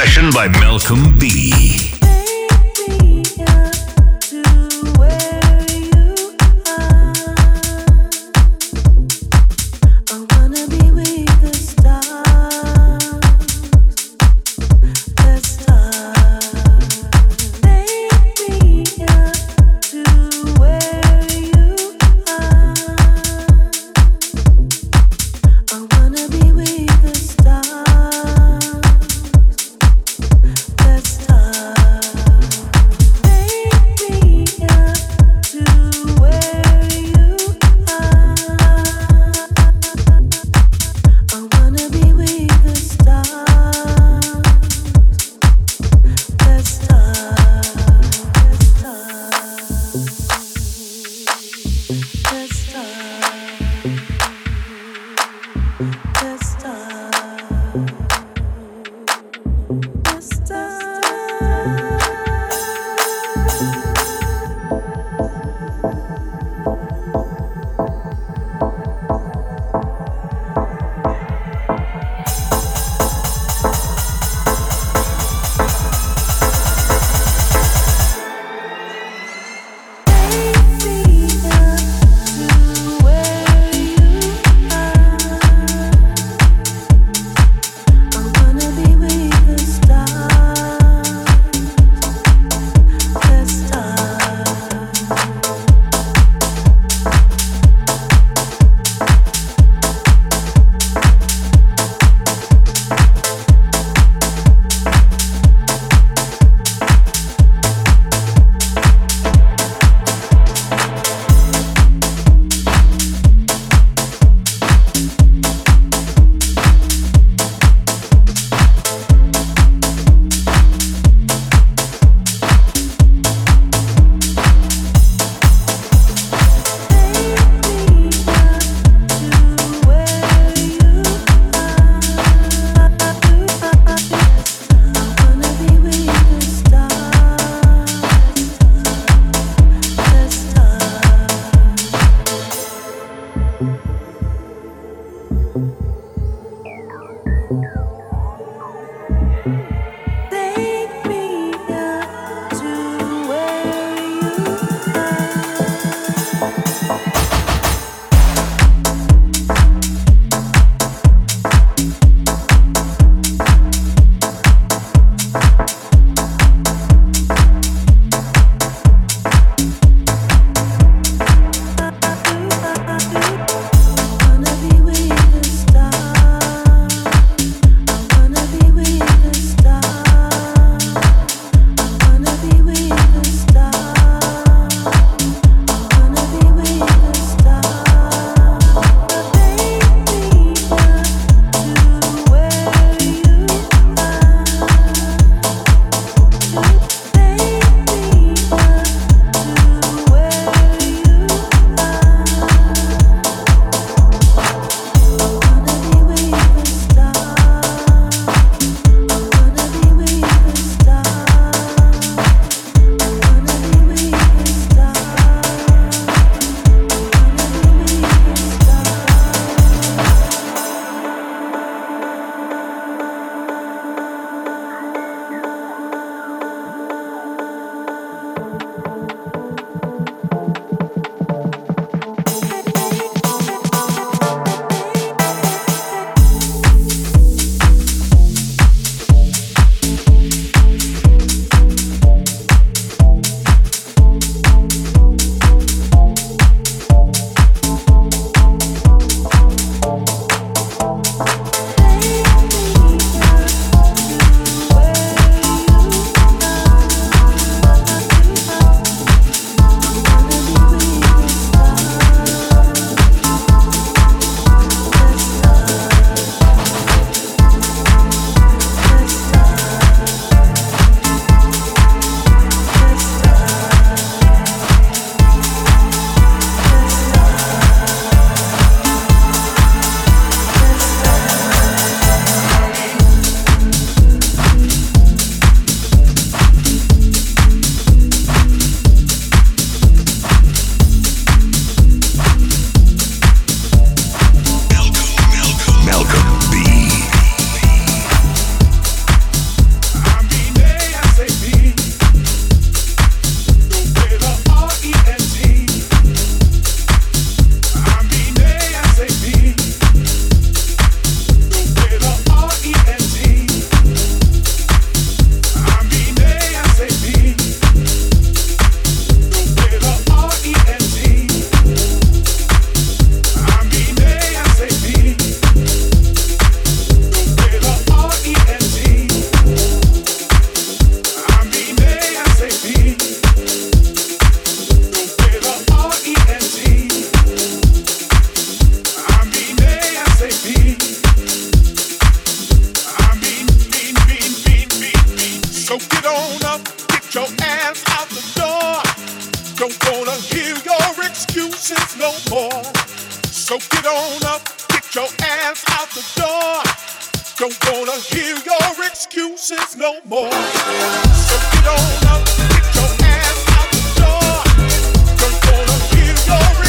session by Malcolm B. So get on up, get your ass out the door. Don't wanna hear your excuses no more. So get on up, get your ass out the door. Don't wanna hear your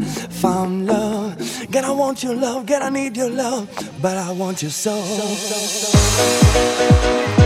found love. God, I want your love, God, I need your love, but I want your soul. soul, soul, soul.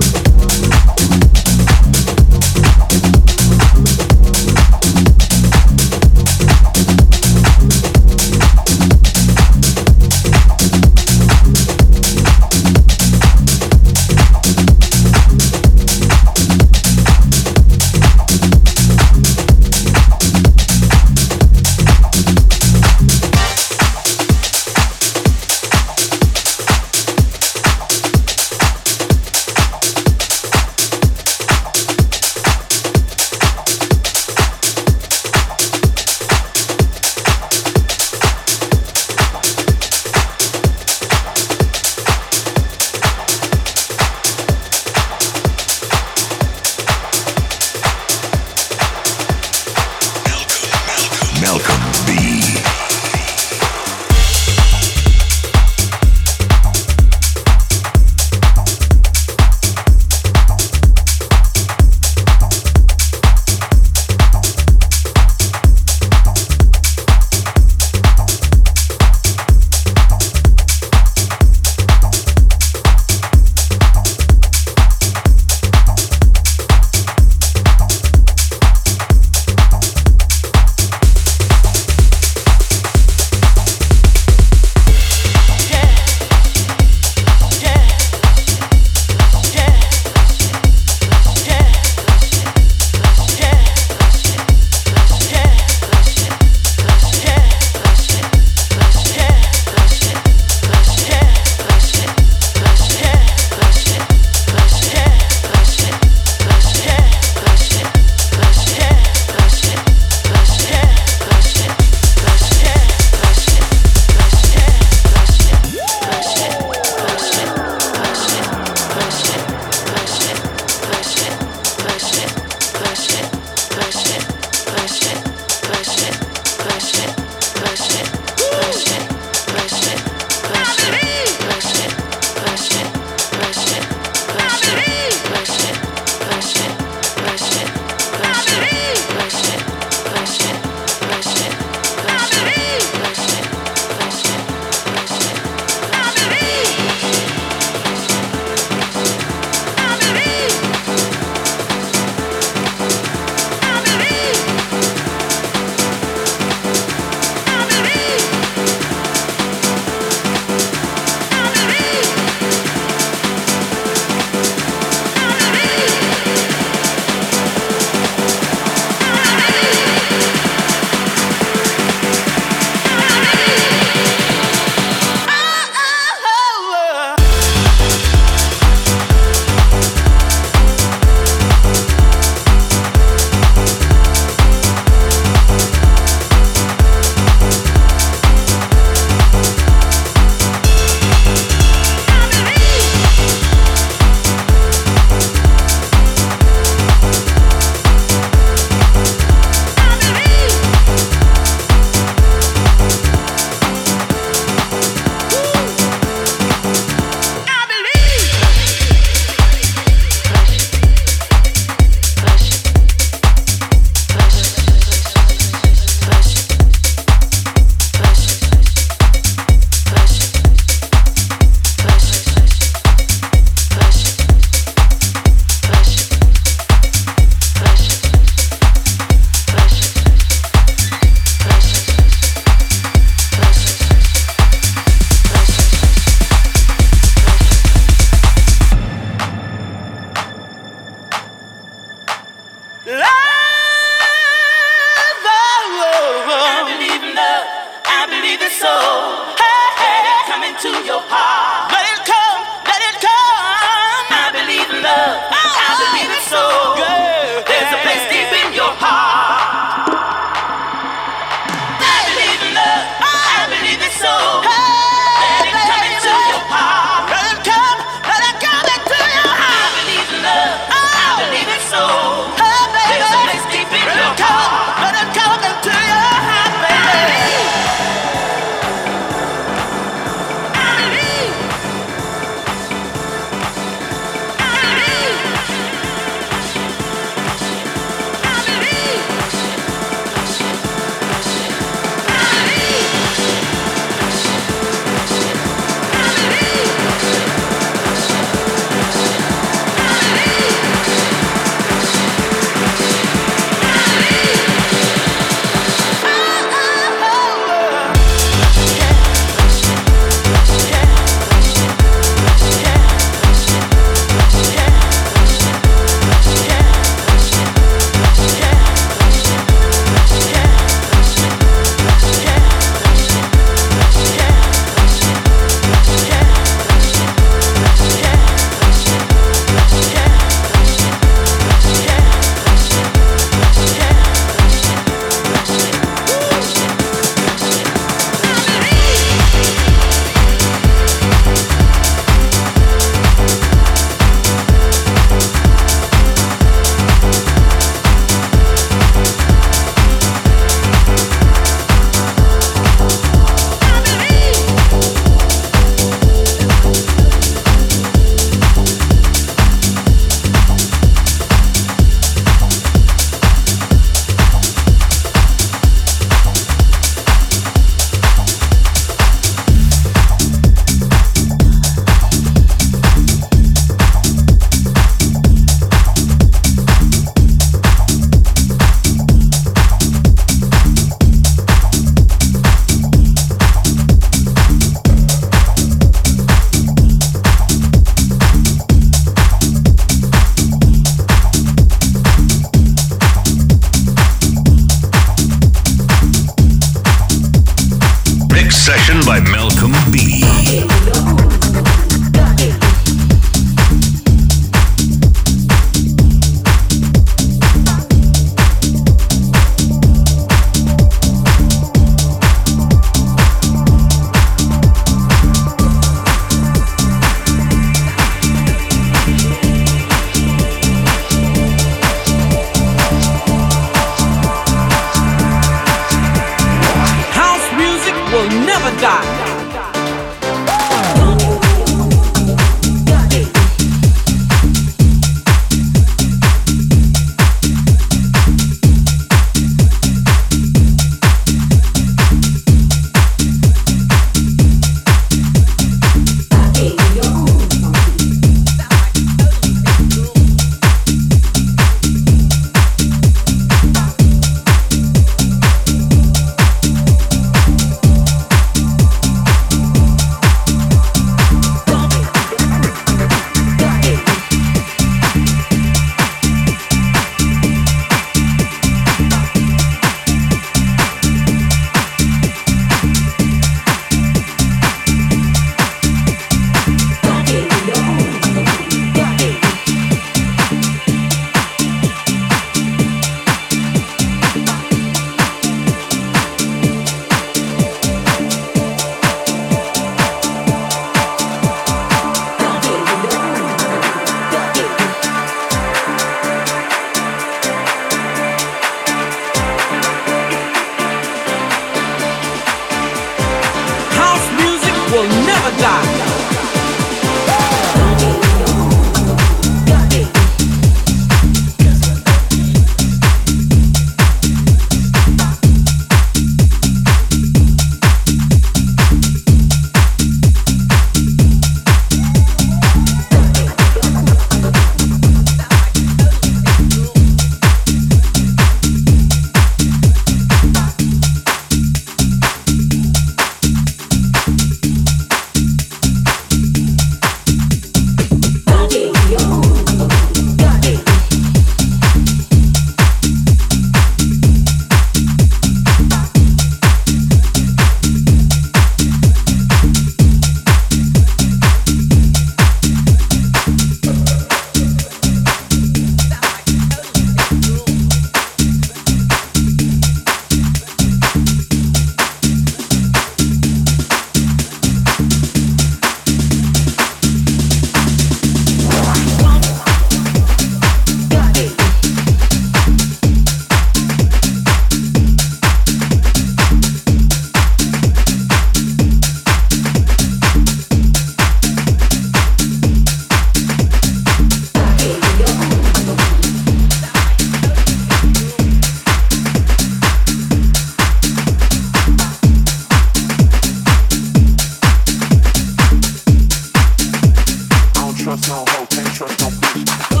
trust no hoe, can't trust no bitch.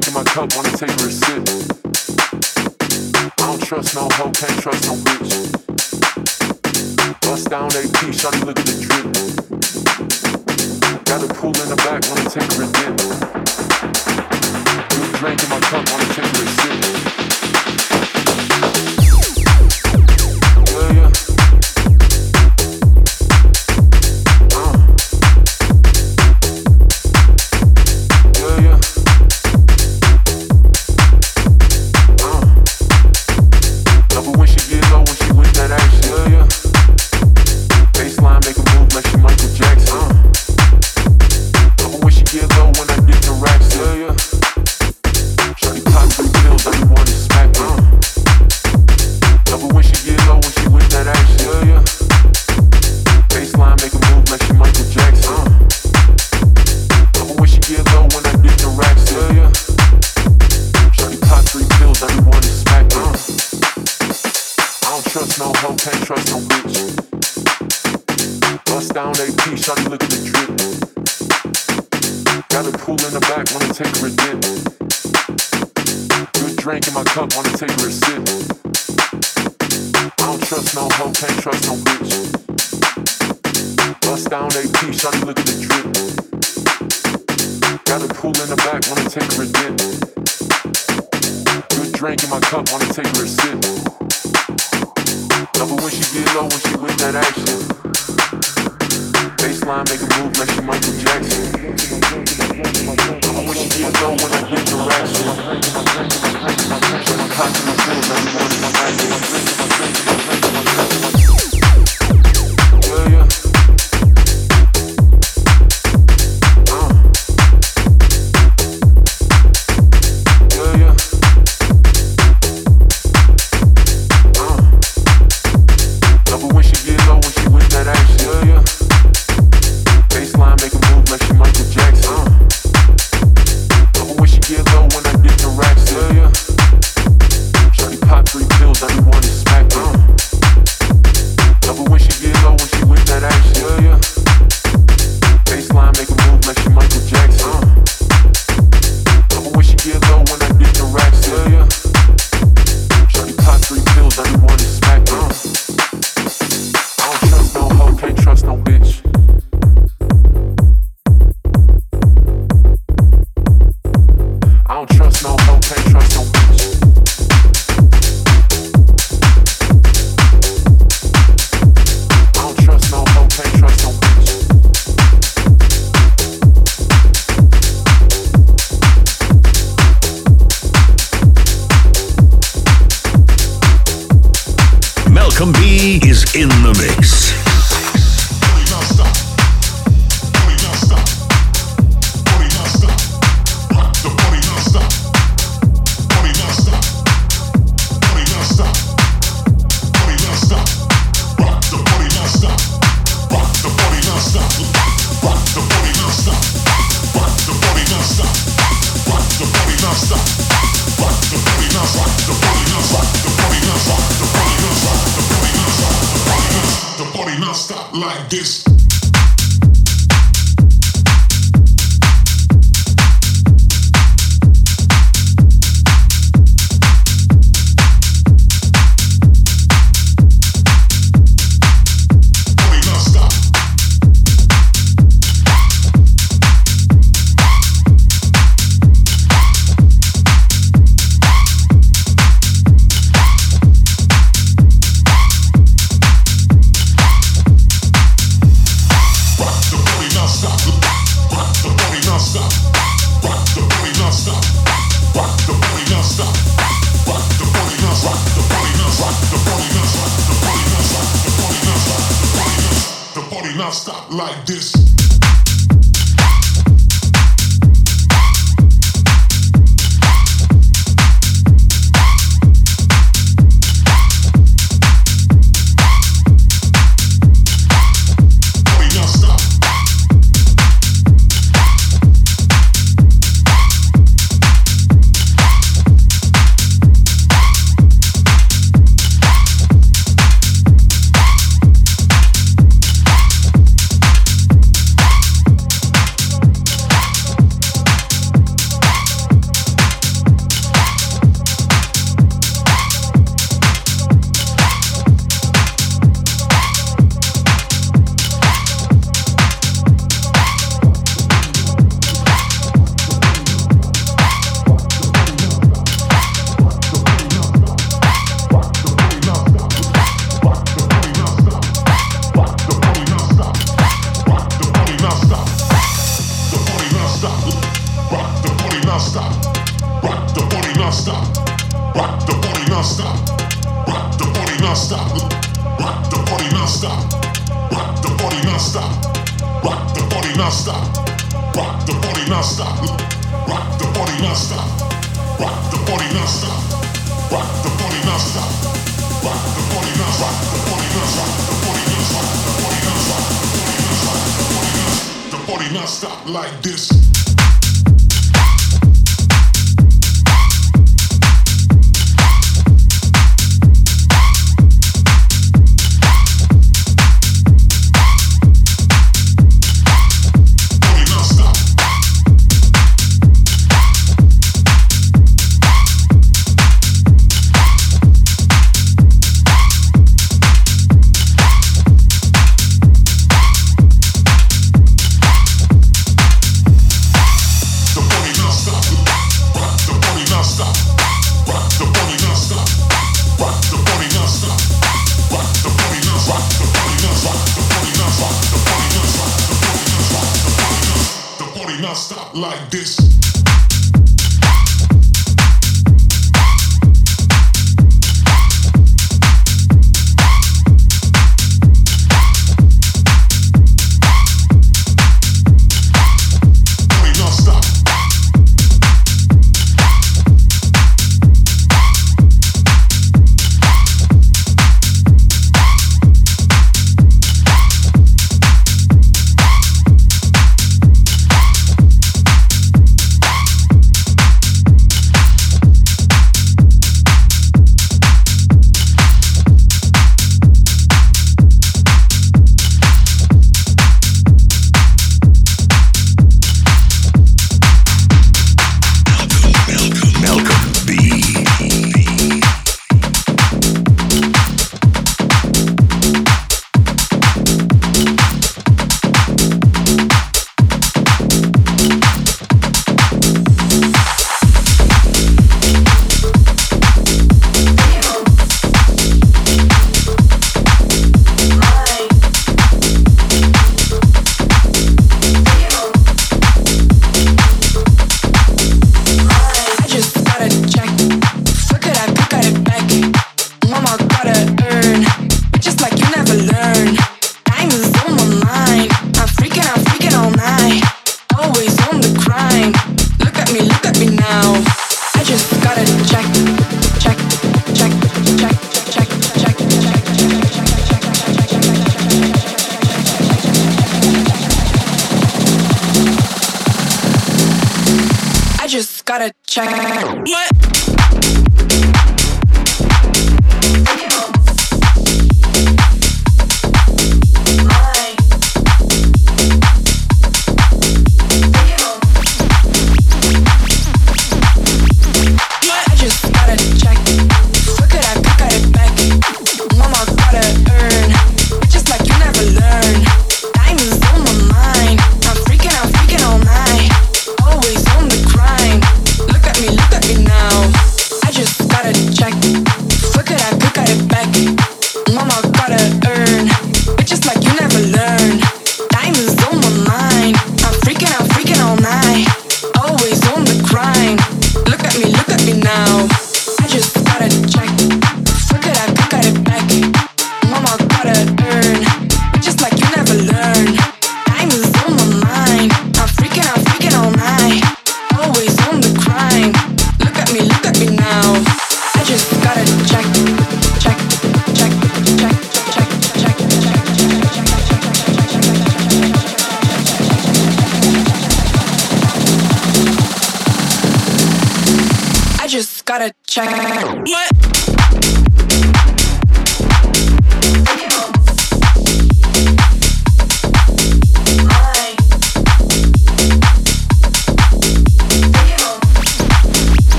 drink in my cup on a taper. say peace, I look drip? Got a pool in the back, wanna take her a dip. Good drink in my cup, wanna take her a sip. I don't trust no hoe, can't trust no bitch. Bust down a piece, I look drip? Got a pool in the back, wanna take her a dip. Good drink in my cup, wanna take her a sip. Love her when she get low, when she with that action. Baseline, make a move like she Michael Jackson. I wish you'd when I get direction. I'm constantly feeling everyone's my Malcolm B is in the mix.